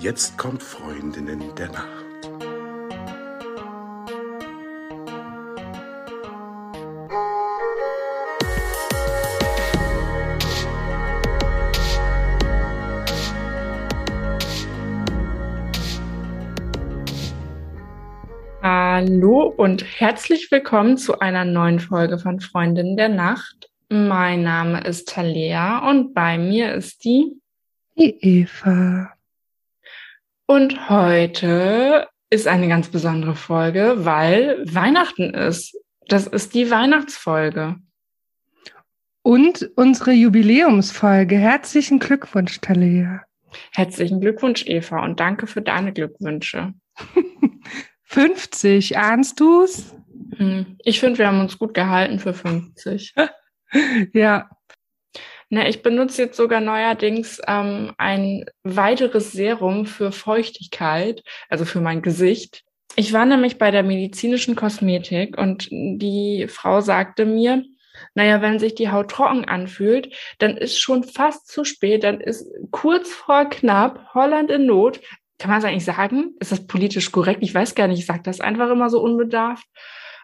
Jetzt kommt Freundinnen der Nacht. Hallo und herzlich willkommen zu einer neuen Folge von Freundinnen der Nacht. Mein Name ist Talea und bei mir ist die die Eva. Und heute ist eine ganz besondere Folge, weil Weihnachten ist. Das ist die Weihnachtsfolge. Und unsere Jubiläumsfolge. Herzlichen Glückwunsch, Talea. Herzlichen Glückwunsch, Eva, und danke für deine Glückwünsche. 50, ahnst du's? Hm, ich finde, wir haben uns gut gehalten für 50. ja. Na, ich benutze jetzt sogar neuerdings ähm, ein weiteres Serum für Feuchtigkeit, also für mein Gesicht. Ich war nämlich bei der medizinischen Kosmetik und die Frau sagte mir, naja, wenn sich die Haut trocken anfühlt, dann ist schon fast zu spät, dann ist kurz vor knapp Holland in Not. Kann man es eigentlich sagen? Ist das politisch korrekt? Ich weiß gar nicht, ich sage das einfach immer so unbedarft.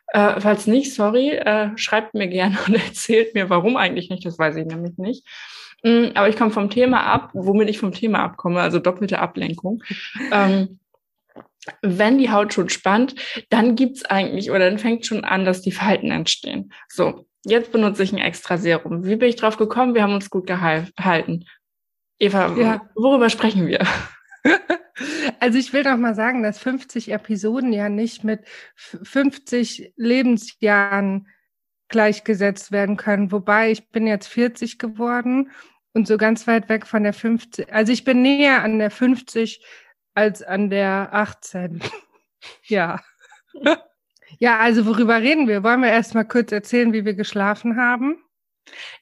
Äh, falls nicht, sorry, äh, schreibt mir gerne und erzählt mir, warum eigentlich nicht, das weiß ich nämlich nicht. Mm, aber ich komme vom Thema ab, womit ich vom Thema abkomme, also doppelte Ablenkung. ähm, wenn die Haut schon spannt, dann gibt's eigentlich oder dann fängt schon an, dass die Falten entstehen. So, jetzt benutze ich ein extra Serum. Wie bin ich drauf gekommen? Wir haben uns gut gehalten. Eva, ja. worüber sprechen wir? Also ich will doch mal sagen, dass 50 Episoden ja nicht mit 50 Lebensjahren gleichgesetzt werden können. Wobei ich bin jetzt 40 geworden und so ganz weit weg von der 50. Also ich bin näher an der 50 als an der 18. ja. ja, also worüber reden wir? Wollen wir erst mal kurz erzählen, wie wir geschlafen haben?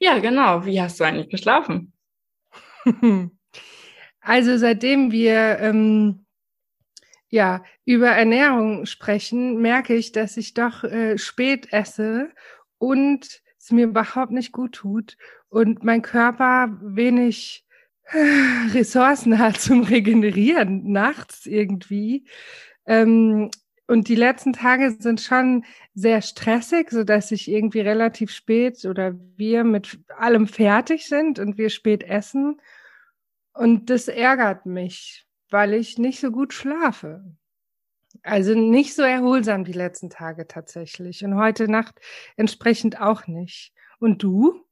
Ja, genau. Wie hast du eigentlich geschlafen? Also seitdem wir ähm, ja über Ernährung sprechen, merke ich, dass ich doch äh, spät esse und es mir überhaupt nicht gut tut und mein Körper wenig äh, Ressourcen hat zum Regenerieren nachts irgendwie. Ähm, und die letzten Tage sind schon sehr stressig, so dass ich irgendwie relativ spät oder wir mit allem fertig sind und wir spät essen. Und das ärgert mich, weil ich nicht so gut schlafe. Also nicht so erholsam die letzten Tage tatsächlich. Und heute Nacht entsprechend auch nicht. Und du?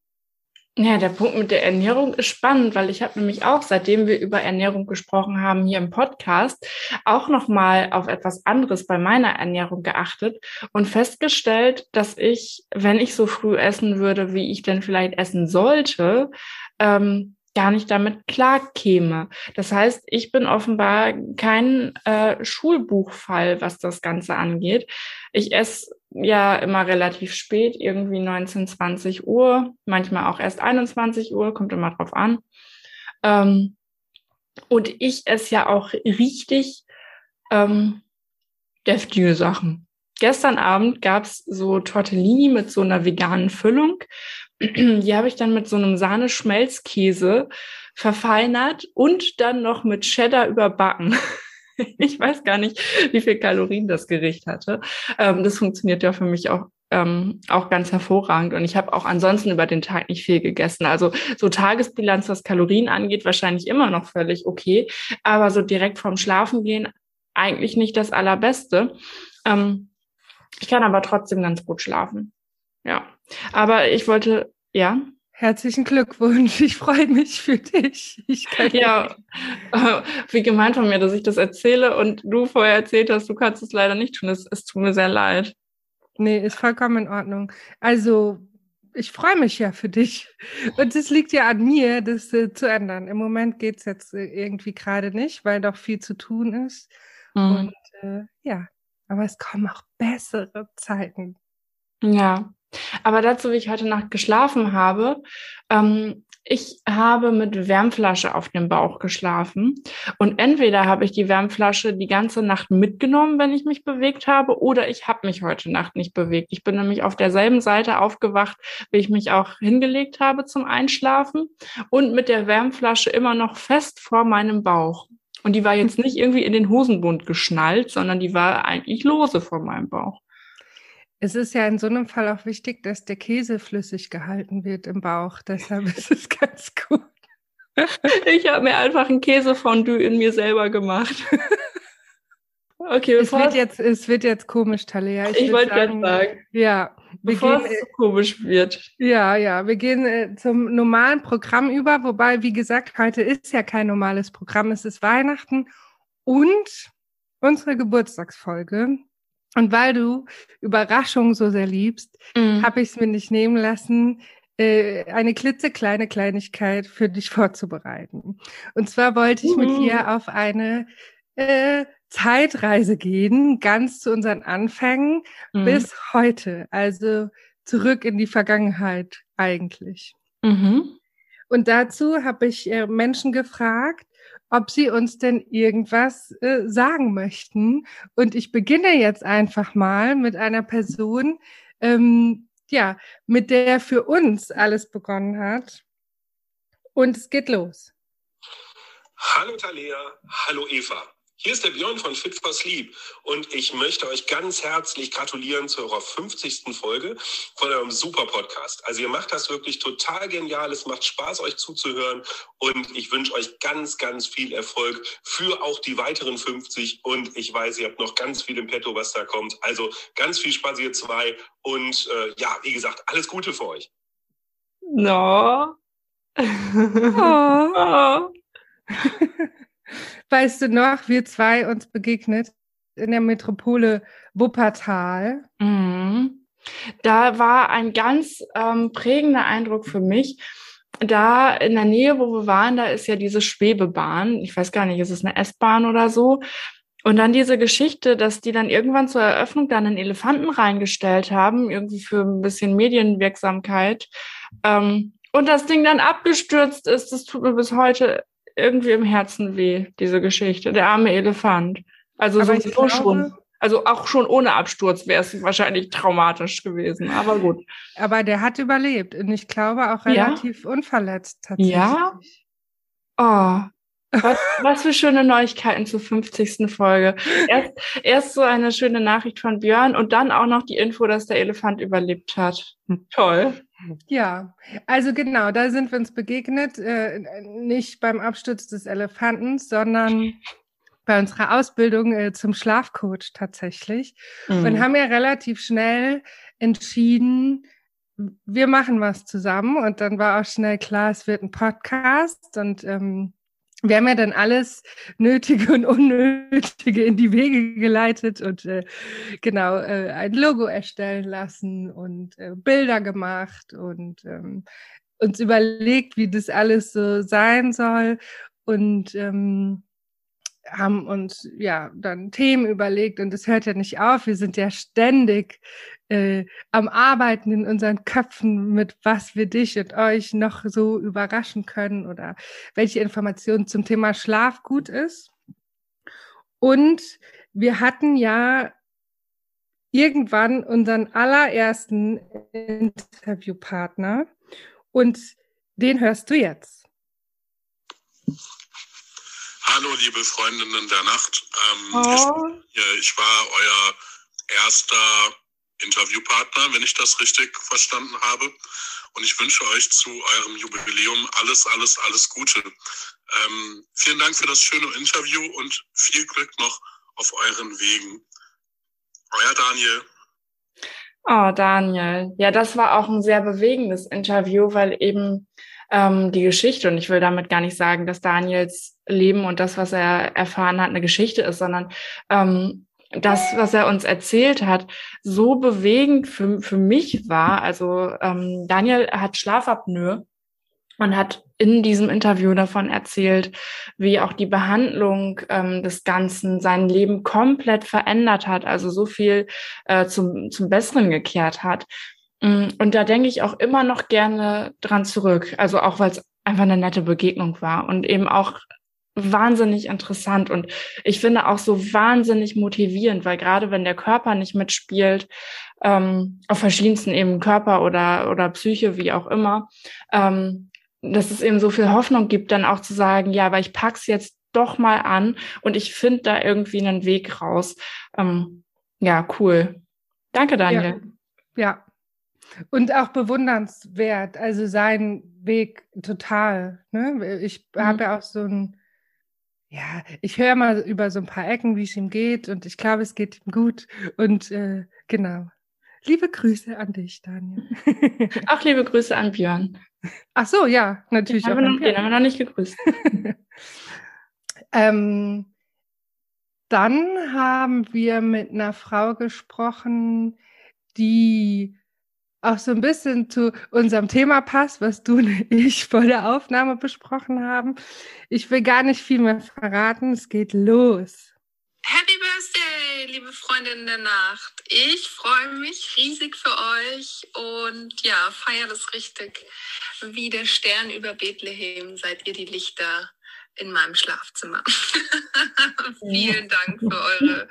Ja, der Punkt mit der Ernährung ist spannend, weil ich habe nämlich auch, seitdem wir über Ernährung gesprochen haben hier im Podcast, auch noch mal auf etwas anderes bei meiner Ernährung geachtet und festgestellt, dass ich, wenn ich so früh essen würde, wie ich denn vielleicht essen sollte, ähm, gar nicht damit klar käme. Das heißt, ich bin offenbar kein äh, Schulbuchfall, was das Ganze angeht. Ich esse ja immer relativ spät, irgendwie 19, 20 Uhr, manchmal auch erst 21 Uhr, kommt immer drauf an. Ähm, und ich esse ja auch richtig ähm, deftige Sachen. Gestern Abend gab's so Tortellini mit so einer veganen Füllung die habe ich dann mit so einem Sahneschmelzkäse verfeinert und dann noch mit Cheddar überbacken. ich weiß gar nicht, wie viel Kalorien das Gericht hatte. Ähm, das funktioniert ja für mich auch ähm, auch ganz hervorragend. Und ich habe auch ansonsten über den Tag nicht viel gegessen. Also so Tagesbilanz, was Kalorien angeht, wahrscheinlich immer noch völlig okay. Aber so direkt vorm Schlafen gehen, eigentlich nicht das Allerbeste. Ähm, ich kann aber trotzdem ganz gut schlafen. Ja. Aber ich wollte, ja. Herzlichen Glückwunsch. Ich freue mich für dich. ja, äh, wie gemeint von mir, dass ich das erzähle und du vorher erzählt hast, du kannst es leider nicht tun. Es, es tut mir sehr leid. Nee, ist vollkommen in Ordnung. Also, ich freue mich ja für dich. Und es liegt ja an mir, das äh, zu ändern. Im Moment geht es jetzt äh, irgendwie gerade nicht, weil doch viel zu tun ist. Mhm. Und äh, ja, aber es kommen auch bessere Zeiten. Ja, aber dazu, wie ich heute Nacht geschlafen habe, ähm, ich habe mit Wärmflasche auf dem Bauch geschlafen. Und entweder habe ich die Wärmflasche die ganze Nacht mitgenommen, wenn ich mich bewegt habe, oder ich habe mich heute Nacht nicht bewegt. Ich bin nämlich auf derselben Seite aufgewacht, wie ich mich auch hingelegt habe zum Einschlafen und mit der Wärmflasche immer noch fest vor meinem Bauch. Und Und die war jetzt nicht irgendwie in den Hosenbund geschnallt, sondern die war eigentlich lose vor meinem Bauch. Es ist ja in so einem Fall auch wichtig, dass der Käse flüssig gehalten wird im Bauch. Deshalb ist es ganz gut. Ich habe mir einfach ein Käsefondue in mir selber gemacht. Okay, es wird jetzt, es wird jetzt komisch, Talia. Ich, ich wollte gerade sagen. Ja, bevor gehen, es so komisch wird. Ja, ja, wir gehen äh, zum normalen Programm über, wobei, wie gesagt, heute ist ja kein normales Programm, es ist Weihnachten und unsere Geburtstagsfolge. Und weil du Überraschungen so sehr liebst, mhm. habe ich es mir nicht nehmen lassen, äh, eine klitzekleine Kleinigkeit für dich vorzubereiten. Und zwar wollte ich mit dir auf eine äh, Zeitreise gehen, ganz zu unseren Anfängen mhm. bis heute, also zurück in die Vergangenheit eigentlich. Mhm. Und dazu habe ich äh, Menschen gefragt, ob sie uns denn irgendwas äh, sagen möchten. Und ich beginne jetzt einfach mal mit einer Person, ähm, ja, mit der für uns alles begonnen hat. Und es geht los. Hallo Talia, hallo Eva. Hier ist der Björn von Fit for Sleep und ich möchte euch ganz herzlich gratulieren zu eurer 50. Folge von eurem super Podcast. Also ihr macht das wirklich total genial, es macht Spaß, euch zuzuhören und ich wünsche euch ganz, ganz viel Erfolg für auch die weiteren 50 und ich weiß, ihr habt noch ganz viel im Petto, was da kommt. Also ganz viel Spaß, ihr zwei und äh, ja, wie gesagt, alles Gute für euch. No. Oh. oh. Weißt du noch, wir zwei uns begegnet in der Metropole Wuppertal. Mhm. Da war ein ganz ähm, prägender Eindruck für mich. Da in der Nähe, wo wir waren, da ist ja diese Schwebebahn. Ich weiß gar nicht, ist es eine S-Bahn oder so? Und dann diese Geschichte, dass die dann irgendwann zur Eröffnung dann einen Elefanten reingestellt haben, irgendwie für ein bisschen Medienwirksamkeit. Ähm, und das Ding dann abgestürzt ist, das tut mir bis heute irgendwie im Herzen weh, diese Geschichte. Der arme Elefant. Also aber so glaube, schon. Also auch schon ohne Absturz wäre es wahrscheinlich traumatisch gewesen, aber gut. Aber der hat überlebt und ich glaube auch relativ ja? unverletzt tatsächlich. Ja. Oh, was, was für schöne Neuigkeiten zur 50. Folge. Erst, erst so eine schöne Nachricht von Björn und dann auch noch die Info, dass der Elefant überlebt hat. Toll. Ja, also genau, da sind wir uns begegnet, äh, nicht beim Absturz des Elefanten, sondern bei unserer Ausbildung äh, zum Schlafcoach tatsächlich mhm. und haben ja relativ schnell entschieden, wir machen was zusammen und dann war auch schnell klar, es wird ein Podcast und ähm, wir haben ja dann alles Nötige und Unnötige in die Wege geleitet und äh, genau äh, ein Logo erstellen lassen und äh, Bilder gemacht und ähm, uns überlegt, wie das alles so sein soll. Und ähm, haben uns ja dann Themen überlegt und es hört ja nicht auf. Wir sind ja ständig äh, am Arbeiten in unseren Köpfen, mit was wir dich und euch noch so überraschen können oder welche Informationen zum Thema Schlaf gut ist. Und wir hatten ja irgendwann unseren allerersten Interviewpartner und den hörst du jetzt. Hallo, liebe Freundinnen der Nacht. Ähm, oh. ich, ich, war euer erster Interviewpartner, wenn ich das richtig verstanden habe. Und ich wünsche euch zu eurem Jubiläum alles, alles, alles Gute. Ähm, vielen Dank für das schöne Interview und viel Glück noch auf euren Wegen. Euer Daniel. Oh, Daniel. Ja, das war auch ein sehr bewegendes Interview, weil eben ähm, die Geschichte, und ich will damit gar nicht sagen, dass Daniels Leben und das, was er erfahren hat, eine Geschichte ist, sondern ähm, das, was er uns erzählt hat, so bewegend für, für mich war. Also ähm, Daniel hat Schlafapnoe und hat in diesem Interview davon erzählt, wie auch die Behandlung ähm, des Ganzen sein Leben komplett verändert hat, also so viel äh, zum, zum Besseren gekehrt hat. Mm, und da denke ich auch immer noch gerne dran zurück. Also auch, weil es einfach eine nette Begegnung war und eben auch wahnsinnig interessant und ich finde auch so wahnsinnig motivierend, weil gerade wenn der Körper nicht mitspielt, ähm, auf verschiedensten eben Körper oder, oder Psyche, wie auch immer, ähm, dass es eben so viel Hoffnung gibt, dann auch zu sagen, ja, aber ich pack's jetzt doch mal an und ich finde da irgendwie einen Weg raus. Ähm, ja, cool. Danke, Daniel. Ja. ja. Und auch bewundernswert, also sein Weg total. Ne? Ich mhm. habe ja auch so ein, ja, ich höre mal über so ein paar Ecken, wie es ihm geht und ich glaube, es geht ihm gut. Und äh, genau. Liebe Grüße an dich, Daniel. Auch liebe Grüße an Björn. Ach so, ja, natürlich. Den, haben wir, noch, den haben wir noch nicht gegrüßt. ähm, dann haben wir mit einer Frau gesprochen, die auch so ein bisschen zu unserem Thema passt, was du und ich vor der Aufnahme besprochen haben. Ich will gar nicht viel mehr verraten. Es geht los. Happy Birthday, liebe Freundinnen der Nacht. Ich freue mich riesig für euch und ja, feiere das richtig. Wie der Stern über Bethlehem seid ihr die Lichter in meinem Schlafzimmer. Vielen Dank für eure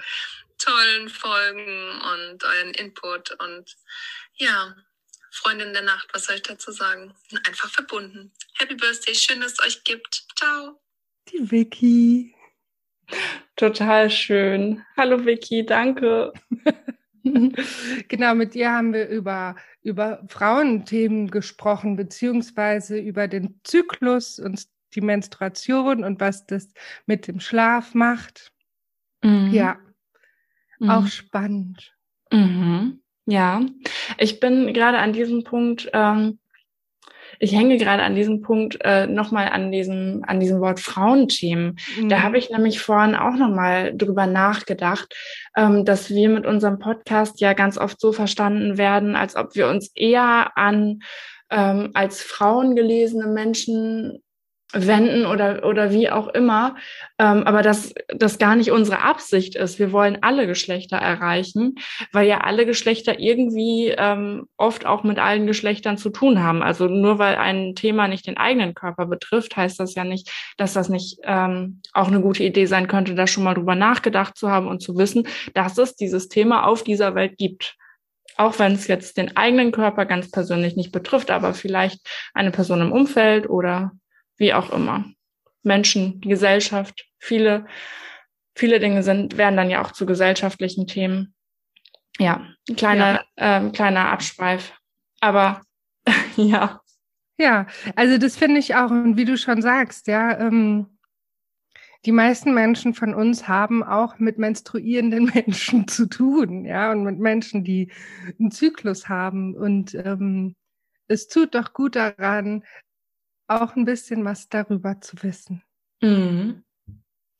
tollen Folgen und euren Input und ja, Freundin der Nacht, was soll ich dazu sagen? Einfach verbunden. Happy Birthday, schön, dass es euch gibt. Ciao. Die Vicky. Total schön. Hallo Vicky, danke. genau, mit dir haben wir über, über Frauenthemen gesprochen, beziehungsweise über den Zyklus und die Menstruation und was das mit dem Schlaf macht. Mhm. Ja, mhm. auch spannend. Mhm. Ja, ich bin gerade an diesem Punkt, ähm, ich hänge gerade an diesem Punkt äh, nochmal an diesem, an diesem Wort Frauenthemen. Mhm. Da habe ich nämlich vorhin auch nochmal drüber nachgedacht, ähm, dass wir mit unserem Podcast ja ganz oft so verstanden werden, als ob wir uns eher an ähm, als Frauen gelesene Menschen wenden oder, oder wie auch immer. Ähm, aber dass das gar nicht unsere Absicht ist. Wir wollen alle Geschlechter erreichen, weil ja alle Geschlechter irgendwie ähm, oft auch mit allen Geschlechtern zu tun haben. Also nur weil ein Thema nicht den eigenen Körper betrifft, heißt das ja nicht, dass das nicht ähm, auch eine gute Idee sein könnte, da schon mal drüber nachgedacht zu haben und zu wissen, dass es dieses Thema auf dieser Welt gibt auch wenn es jetzt den eigenen Körper ganz persönlich nicht betrifft, aber vielleicht eine Person im Umfeld oder wie auch immer. Menschen, die Gesellschaft, viele, viele Dinge sind, werden dann ja auch zu gesellschaftlichen Themen. Ja, ein kleiner, ja. Ähm, kleiner Abschweif. Aber ja. Ja, also das finde ich auch, und wie du schon sagst, ja, ähm, die meisten Menschen von uns haben auch mit menstruierenden Menschen zu tun, ja, und mit Menschen, die einen Zyklus haben. Und ähm, es tut doch gut daran, auch ein bisschen was darüber zu wissen. Mhm.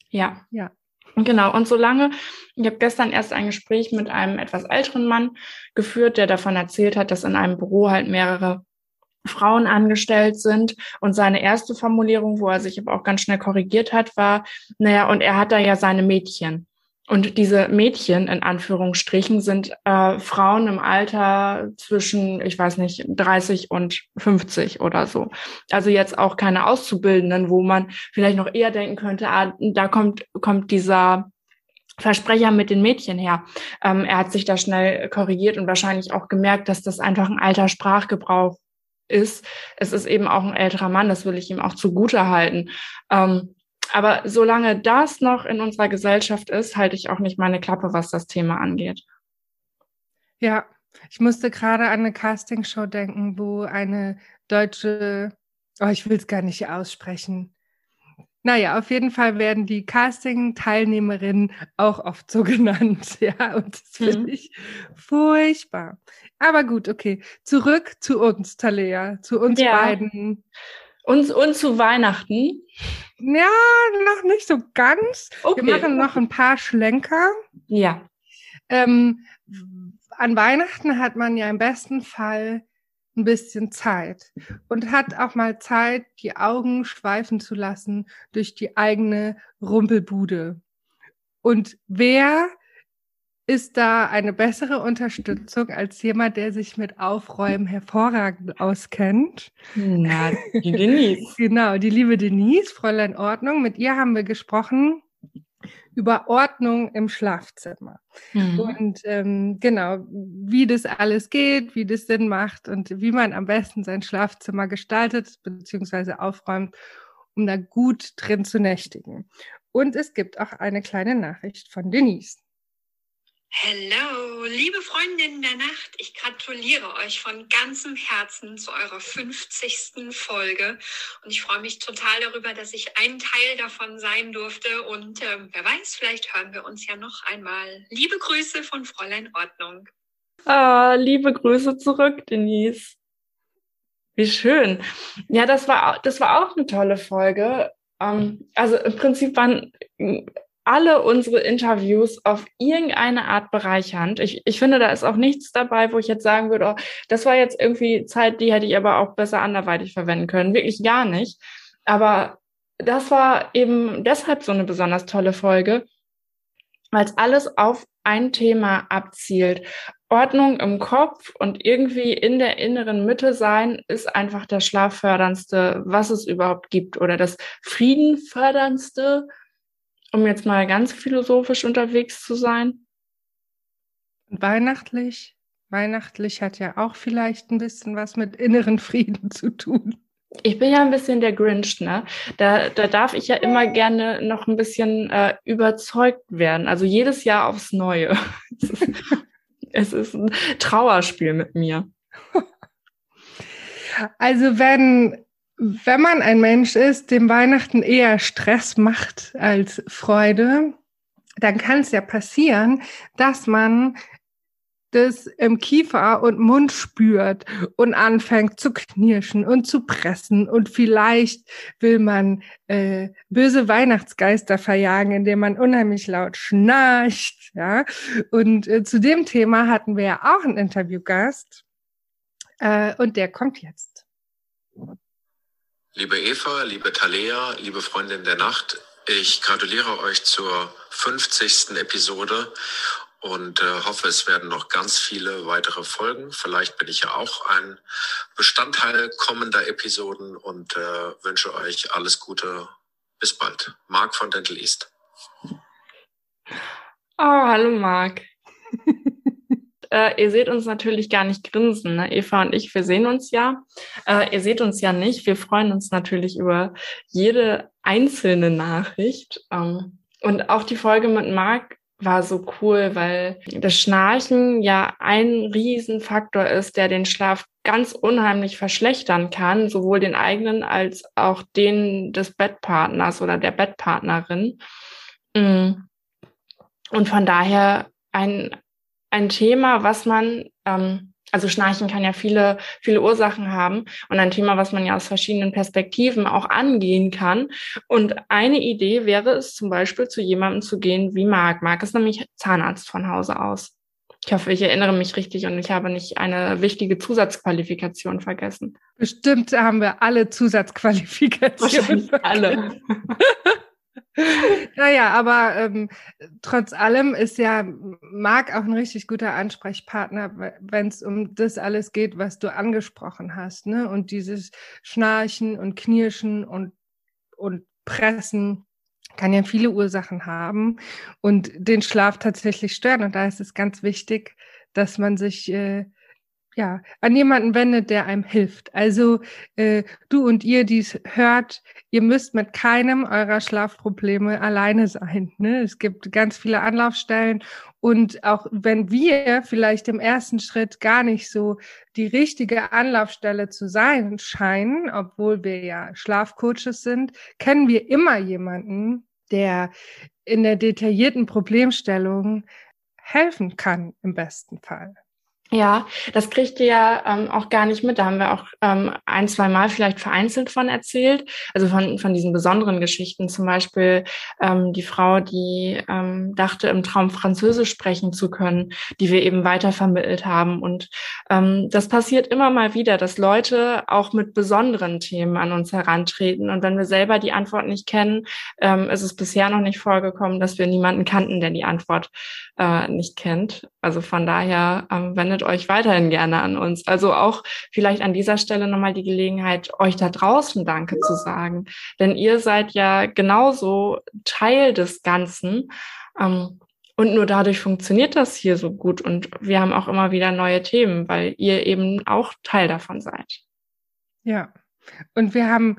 Ja. Ja. Genau, und solange, ich habe gestern erst ein Gespräch mit einem etwas älteren Mann geführt, der davon erzählt hat, dass in einem Büro halt mehrere Frauen angestellt sind. Und seine erste Formulierung, wo er sich aber auch ganz schnell korrigiert hat, war, naja, und er hat da ja seine Mädchen. Und diese Mädchen in Anführungsstrichen sind äh, Frauen im Alter zwischen, ich weiß nicht, 30 und 50 oder so. Also jetzt auch keine Auszubildenden, wo man vielleicht noch eher denken könnte, ah, da kommt, kommt dieser Versprecher mit den Mädchen her. Ähm, er hat sich da schnell korrigiert und wahrscheinlich auch gemerkt, dass das einfach ein alter Sprachgebrauch ist. Es ist eben auch ein älterer Mann, das will ich ihm auch zugute halten. Ähm, aber solange das noch in unserer Gesellschaft ist, halte ich auch nicht meine Klappe, was das Thema angeht. Ja, ich musste gerade an eine Castingshow denken, wo eine deutsche, oh, ich will es gar nicht aussprechen. Naja, auf jeden Fall werden die Casting-Teilnehmerinnen auch oft so genannt. Ja, und das finde mhm. ich furchtbar. Aber gut, okay. Zurück zu uns, Talea, zu uns ja. beiden. Und, und zu Weihnachten? Ja, noch nicht so ganz. Okay. Wir machen noch ein paar Schlenker. Ja. Ähm, an Weihnachten hat man ja im besten Fall ein bisschen Zeit und hat auch mal Zeit, die Augen schweifen zu lassen durch die eigene Rumpelbude. Und wer ist da eine bessere Unterstützung als jemand, der sich mit Aufräumen hervorragend auskennt. Na, die Denise. genau, die liebe Denise, Fräulein Ordnung. Mit ihr haben wir gesprochen über Ordnung im Schlafzimmer. Mhm. Und ähm, genau, wie das alles geht, wie das Sinn macht und wie man am besten sein Schlafzimmer gestaltet bzw. aufräumt, um da gut drin zu nächtigen. Und es gibt auch eine kleine Nachricht von Denise. Hallo, liebe Freundinnen der Nacht, ich gratuliere euch von ganzem Herzen zu eurer 50. Folge und ich freue mich total darüber, dass ich ein Teil davon sein durfte und äh, wer weiß, vielleicht hören wir uns ja noch einmal. Liebe Grüße von Fräulein Ordnung. Ah, liebe Grüße zurück, Denise. Wie schön. Ja, das war, das war auch eine tolle Folge. Ähm, also im Prinzip waren alle unsere Interviews auf irgendeine Art bereichernd. Ich, ich finde, da ist auch nichts dabei, wo ich jetzt sagen würde, oh, das war jetzt irgendwie Zeit, die hätte ich aber auch besser anderweitig verwenden können. Wirklich gar nicht. Aber das war eben deshalb so eine besonders tolle Folge, weil es alles auf ein Thema abzielt. Ordnung im Kopf und irgendwie in der inneren Mitte sein ist einfach das Schlafförderndste, was es überhaupt gibt oder das Friedenförderndste, um jetzt mal ganz philosophisch unterwegs zu sein. Weihnachtlich. Weihnachtlich hat ja auch vielleicht ein bisschen was mit inneren Frieden zu tun. Ich bin ja ein bisschen der Grinch, ne? Da, da darf ich ja immer gerne noch ein bisschen äh, überzeugt werden. Also jedes Jahr aufs Neue. es, ist, es ist ein Trauerspiel mit mir. Also wenn wenn man ein Mensch ist, dem Weihnachten eher Stress macht als Freude, dann kann es ja passieren, dass man das im Kiefer und Mund spürt und anfängt zu knirschen und zu pressen und vielleicht will man äh, böse Weihnachtsgeister verjagen, indem man unheimlich laut schnarcht, ja. Und äh, zu dem Thema hatten wir ja auch einen Interviewgast äh, und der kommt jetzt. Liebe Eva, liebe Talea, liebe Freundin der Nacht, ich gratuliere euch zur 50. Episode und äh, hoffe, es werden noch ganz viele weitere Folgen. Vielleicht bin ich ja auch ein Bestandteil kommender Episoden und äh, wünsche euch alles Gute. Bis bald. Marc von Dental East. Oh, hallo Marc. Äh, ihr seht uns natürlich gar nicht grinsen. Ne? Eva und ich, wir sehen uns ja. Äh, ihr seht uns ja nicht. Wir freuen uns natürlich über jede einzelne Nachricht. Ähm, und auch die Folge mit Marc war so cool, weil das Schnarchen ja ein Riesenfaktor ist, der den Schlaf ganz unheimlich verschlechtern kann, sowohl den eigenen als auch den des Bettpartners oder der Bettpartnerin. Mm. Und von daher ein, ein Thema, was man, ähm, also Schnarchen kann ja viele, viele Ursachen haben und ein Thema, was man ja aus verschiedenen Perspektiven auch angehen kann. Und eine Idee wäre es zum Beispiel zu jemandem zu gehen wie Marc. Marc ist nämlich Zahnarzt von Hause aus. Ich hoffe, ich erinnere mich richtig und ich habe nicht eine wichtige Zusatzqualifikation vergessen. Bestimmt haben wir alle Zusatzqualifikationen. Alle. naja, aber ähm, trotz allem ist ja Marc auch ein richtig guter Ansprechpartner, wenn es um das alles geht, was du angesprochen hast, ne? Und dieses Schnarchen und Knirschen und, und Pressen kann ja viele Ursachen haben und den Schlaf tatsächlich stören. Und da ist es ganz wichtig, dass man sich äh, ja, an jemanden wendet, der einem hilft. Also äh, du und ihr, die es hört, ihr müsst mit keinem eurer Schlafprobleme alleine sein. Ne? Es gibt ganz viele Anlaufstellen und auch wenn wir vielleicht im ersten Schritt gar nicht so die richtige Anlaufstelle zu sein scheinen, obwohl wir ja Schlafcoaches sind, kennen wir immer jemanden, der in der detaillierten Problemstellung helfen kann im besten Fall. Ja, das kriegt ihr ja ähm, auch gar nicht mit. Da haben wir auch ähm, ein, zwei Mal vielleicht vereinzelt von erzählt. Also von, von diesen besonderen Geschichten. Zum Beispiel ähm, die Frau, die ähm, dachte, im Traum Französisch sprechen zu können, die wir eben weitervermittelt haben. Und ähm, das passiert immer mal wieder, dass Leute auch mit besonderen Themen an uns herantreten. Und wenn wir selber die Antwort nicht kennen, ähm, ist es bisher noch nicht vorgekommen, dass wir niemanden kannten, der die Antwort äh, nicht kennt. Also von daher, ähm, wenn wendet euch weiterhin gerne an uns. Also auch vielleicht an dieser Stelle nochmal die Gelegenheit, euch da draußen Danke zu sagen. Denn ihr seid ja genauso Teil des Ganzen. Ähm, und nur dadurch funktioniert das hier so gut. Und wir haben auch immer wieder neue Themen, weil ihr eben auch Teil davon seid. Ja. Und wir haben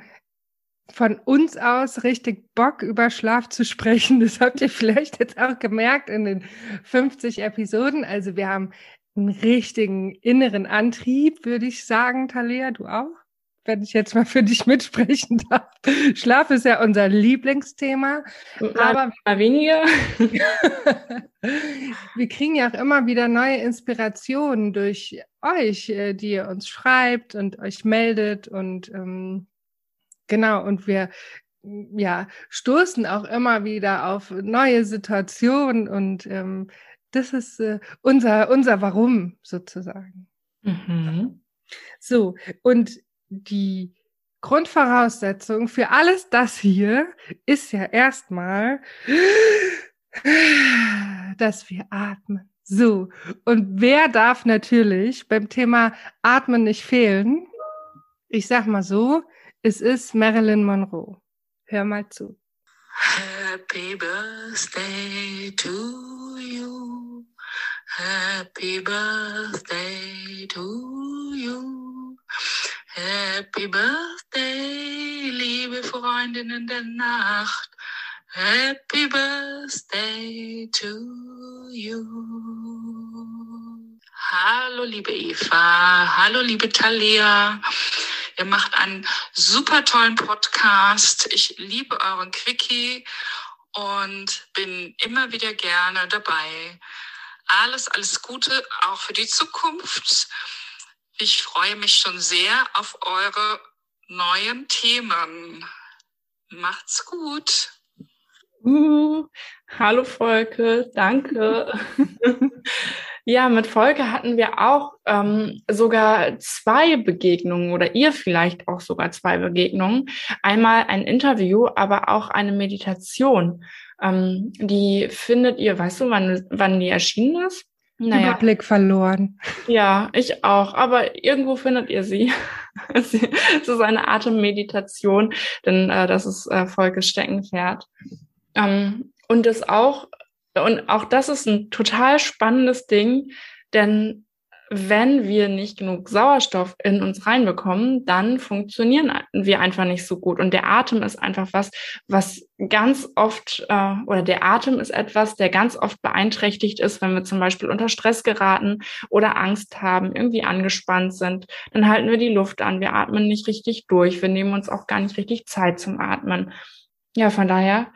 von uns aus richtig Bock über Schlaf zu sprechen. Das habt ihr vielleicht jetzt auch gemerkt in den 50 Episoden. Also wir haben einen richtigen inneren Antrieb, würde ich sagen, Talia, du auch? Wenn ich jetzt mal für dich mitsprechen darf. Schlaf ist ja unser Lieblingsthema. Aber mal weniger. wir kriegen ja auch immer wieder neue Inspirationen durch euch, äh, die ihr uns schreibt und euch meldet und ähm, Genau, und wir ja, stoßen auch immer wieder auf neue Situationen und ähm, das ist äh, unser, unser Warum sozusagen. Mhm. So, und die Grundvoraussetzung für alles das hier ist ja erstmal, dass wir atmen. So, und wer darf natürlich beim Thema Atmen nicht fehlen? Ich sag mal so, es ist Marilyn Monroe. Hör mal zu. Happy birthday to you. Happy birthday to you. Happy birthday, liebe Freundinnen der Nacht. Happy birthday to you. Hallo, liebe Eva. Hallo, liebe Talia. Ihr macht einen super tollen Podcast. Ich liebe euren Quickie und bin immer wieder gerne dabei. Alles, alles Gute auch für die Zukunft. Ich freue mich schon sehr auf eure neuen Themen. Macht's gut. Uh, hallo Volke, danke. Ja, mit Volker hatten wir auch ähm, sogar zwei Begegnungen oder ihr vielleicht auch sogar zwei Begegnungen. Einmal ein Interview, aber auch eine Meditation. Ähm, die findet ihr, weißt du, wann, wann die erschienen ist? Naja. Überblick verloren. Ja, ich auch. Aber irgendwo findet ihr sie. es ist eine Atemmeditation, denn äh, das ist äh, Volkes Steckenpferd. Ähm, und das auch und auch das ist ein total spannendes Ding, denn wenn wir nicht genug Sauerstoff in uns reinbekommen, dann funktionieren wir einfach nicht so gut. Und der Atem ist einfach was, was ganz oft, äh, oder der Atem ist etwas, der ganz oft beeinträchtigt ist, wenn wir zum Beispiel unter Stress geraten oder Angst haben, irgendwie angespannt sind. Dann halten wir die Luft an, wir atmen nicht richtig durch, wir nehmen uns auch gar nicht richtig Zeit zum Atmen. Ja, von daher,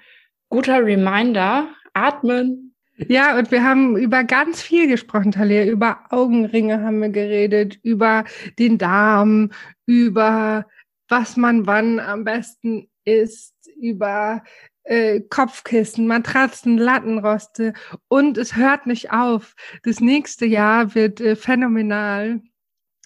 guter Reminder, atmen. Ja, und wir haben über ganz viel gesprochen, Talia. Über Augenringe haben wir geredet, über den Darm, über was man wann am besten isst, über äh, Kopfkissen, Matratzen, Lattenroste. Und es hört nicht auf. Das nächste Jahr wird äh, phänomenal.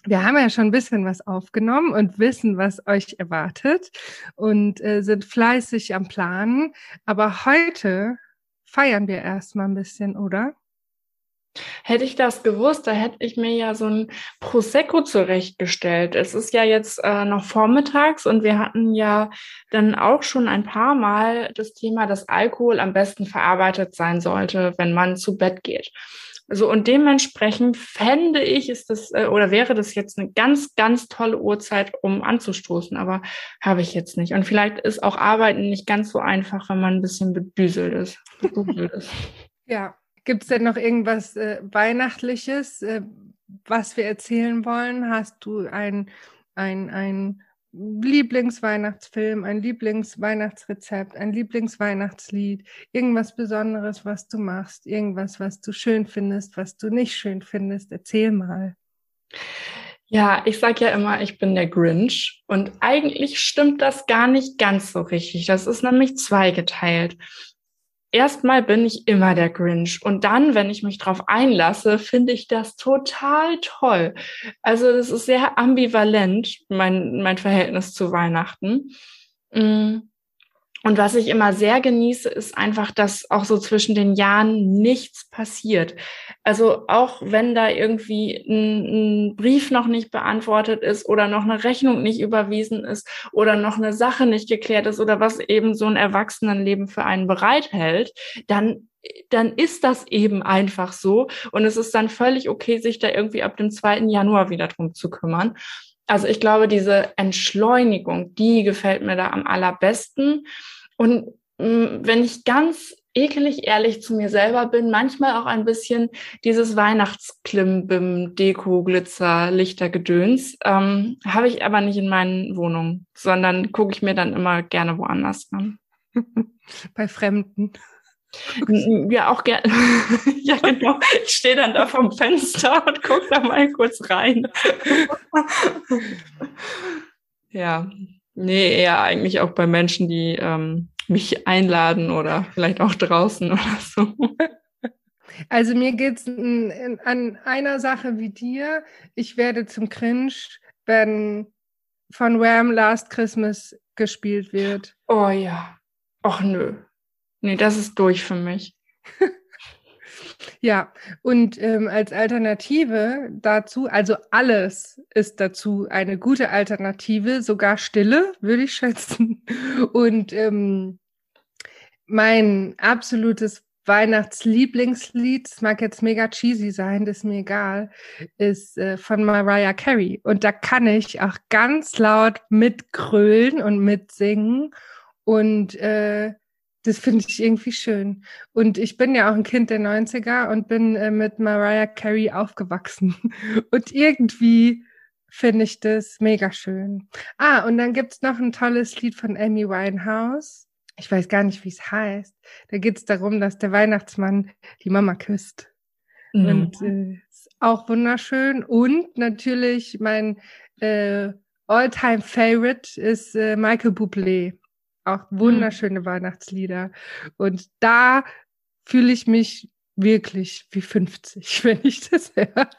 Wir haben ja schon ein bisschen was aufgenommen und wissen, was euch erwartet und äh, sind fleißig am Planen. Aber heute feiern wir erstmal ein bisschen, oder? Hätte ich das gewusst, da hätte ich mir ja so ein Prosecco zurechtgestellt. Es ist ja jetzt äh, noch vormittags und wir hatten ja dann auch schon ein paar Mal das Thema, dass Alkohol am besten verarbeitet sein sollte, wenn man zu Bett geht. So und dementsprechend fände ich, ist das äh, oder wäre das jetzt eine ganz, ganz tolle Uhrzeit, um anzustoßen, aber habe ich jetzt nicht. Und vielleicht ist auch Arbeiten nicht ganz so einfach, wenn man ein bisschen bedüselt ist. ist. ja, gibt es denn noch irgendwas äh, Weihnachtliches, äh, was wir erzählen wollen? Hast du ein, ein, ein Lieblingsweihnachtsfilm, ein Lieblingsweihnachtsrezept, ein Lieblingsweihnachtslied, irgendwas Besonderes, was du machst, irgendwas, was du schön findest, was du nicht schön findest. Erzähl mal. Ja, ich sag ja immer, ich bin der Grinch und eigentlich stimmt das gar nicht ganz so richtig. Das ist nämlich zweigeteilt erstmal bin ich immer der Grinch und dann, wenn ich mich drauf einlasse, finde ich das total toll. Also das ist sehr ambivalent, mein, mein Verhältnis zu Weihnachten. Mm. Und was ich immer sehr genieße, ist einfach, dass auch so zwischen den Jahren nichts passiert. Also auch wenn da irgendwie ein, ein, Brief noch nicht beantwortet ist oder noch eine Rechnung nicht überwiesen ist oder noch eine Sache nicht geklärt ist oder was eben so ein Erwachsenenleben für einen bereithält, dann dann ist das eben einfach so. Und es ist dann völlig okay, sich da irgendwie ab dem 2. Januar wieder drum zu kümmern. Also ich glaube, diese Entschleunigung, die gefällt mir da am allerbesten. Und mm, wenn ich ganz ekelig ehrlich zu mir selber bin, manchmal auch ein bisschen dieses Weihnachtsklimbim, Deko, Glitzer, Lichtergedöns, ähm, habe ich aber nicht in meinen Wohnungen, sondern gucke ich mir dann immer gerne woanders an. Bei Fremden. Ja, auch gerne. ja, genau. Ich stehe dann da vom Fenster und gucke da mal kurz rein. ja, nee, eher eigentlich auch bei Menschen, die ähm, mich einladen oder vielleicht auch draußen oder so. Also mir geht's an einer Sache wie dir. Ich werde zum Cringe, wenn von Wham Last Christmas gespielt wird. Oh ja. Och nö. Nee, das ist durch für mich. ja, und ähm, als Alternative dazu, also alles ist dazu eine gute Alternative, sogar Stille, würde ich schätzen. Und ähm, mein absolutes Weihnachtslieblingslied, es mag jetzt mega cheesy sein, das ist mir egal, ist äh, von Mariah Carey. Und da kann ich auch ganz laut mitgrölen und mitsingen. Und äh, das finde ich irgendwie schön. Und ich bin ja auch ein Kind der 90er und bin äh, mit Mariah Carey aufgewachsen. Und irgendwie finde ich das mega schön. Ah, und dann gibt's noch ein tolles Lied von Amy Winehouse. Ich weiß gar nicht, wie es heißt. Da geht's darum, dass der Weihnachtsmann die Mama küsst. Mhm. Und äh, ist auch wunderschön. Und natürlich mein äh, All-Time Favorite ist äh, Michael Bublé. Auch mhm. wunderschöne mhm. Weihnachtslieder. Und da fühle ich mich wirklich wie 50, wenn ich das höre.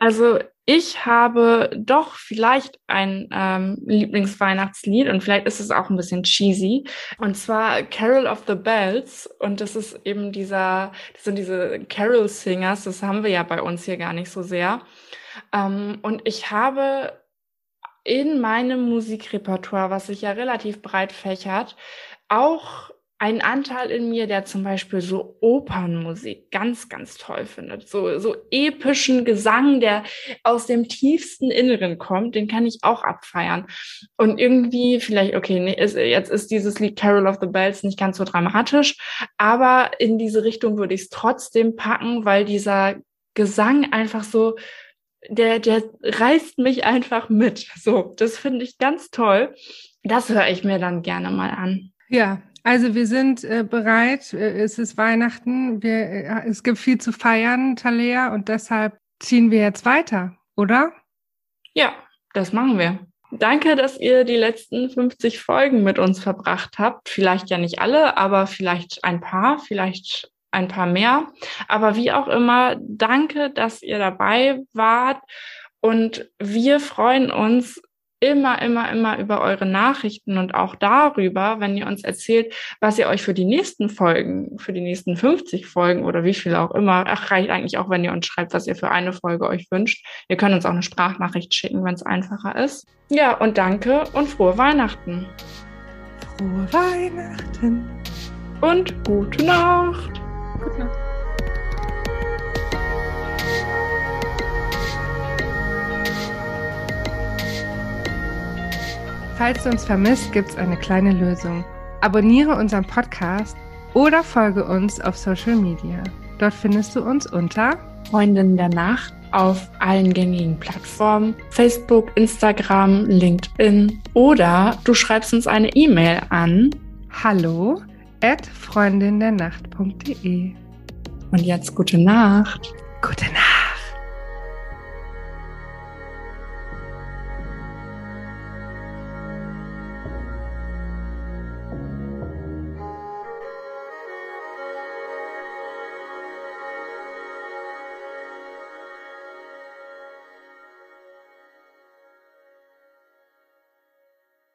Also ich habe doch vielleicht ein ähm, Lieblingsweihnachtslied und vielleicht ist es auch ein bisschen cheesy. Und zwar Carol of the Bells. Und das ist eben dieser, das sind diese Carol Singers, das haben wir ja bei uns hier gar nicht so sehr. Ähm, und ich habe in meinem Musikrepertoire, was sich ja relativ breit fächert, auch einen Anteil in mir, der zum Beispiel so Opernmusik ganz, ganz toll findet. So, so epischen Gesang, der aus dem tiefsten Inneren kommt, den kann ich auch abfeiern. Und irgendwie vielleicht, okay, nee, ist, jetzt ist dieses Lied Carol of the Bells nicht ganz so dramatisch, aber in diese Richtung würde ich es trotzdem packen, weil dieser Gesang einfach so der, der reißt mich einfach mit. So, das finde ich ganz toll. Das höre ich mir dann gerne mal an. Ja, also wir sind äh, bereit. Äh, es ist Weihnachten. Wir, äh, es gibt viel zu feiern, Talea, und deshalb ziehen wir jetzt weiter, oder? Ja, das machen wir. Danke, dass ihr die letzten 50 Folgen mit uns verbracht habt. Vielleicht ja nicht alle, aber vielleicht ein paar, vielleicht ein paar mehr. Aber wie auch immer, danke, dass ihr dabei wart. Und wir freuen uns immer, immer, immer über eure Nachrichten und auch darüber, wenn ihr uns erzählt, was ihr euch für die nächsten Folgen, für die nächsten 50 Folgen oder wie viel auch immer, ach, reicht eigentlich auch, wenn ihr uns schreibt, was ihr für eine Folge euch wünscht. Ihr könnt uns auch eine Sprachnachricht schicken, wenn es einfacher ist. Ja, und danke und frohe Weihnachten. Frohe Weihnachten. Und gute Nacht. Nacht. Falls du uns vermisst, gibt es eine kleine Lösung. Abonniere unseren Podcast oder folge uns auf Social Media. Dort findest du uns unter Freundin der Nacht auf allen gängigen Plattformen, Facebook, Instagram, LinkedIn oder du schreibst uns eine E-Mail an hallo at freundindernacht.de. Und jetzt gute Nacht. Gute Nacht.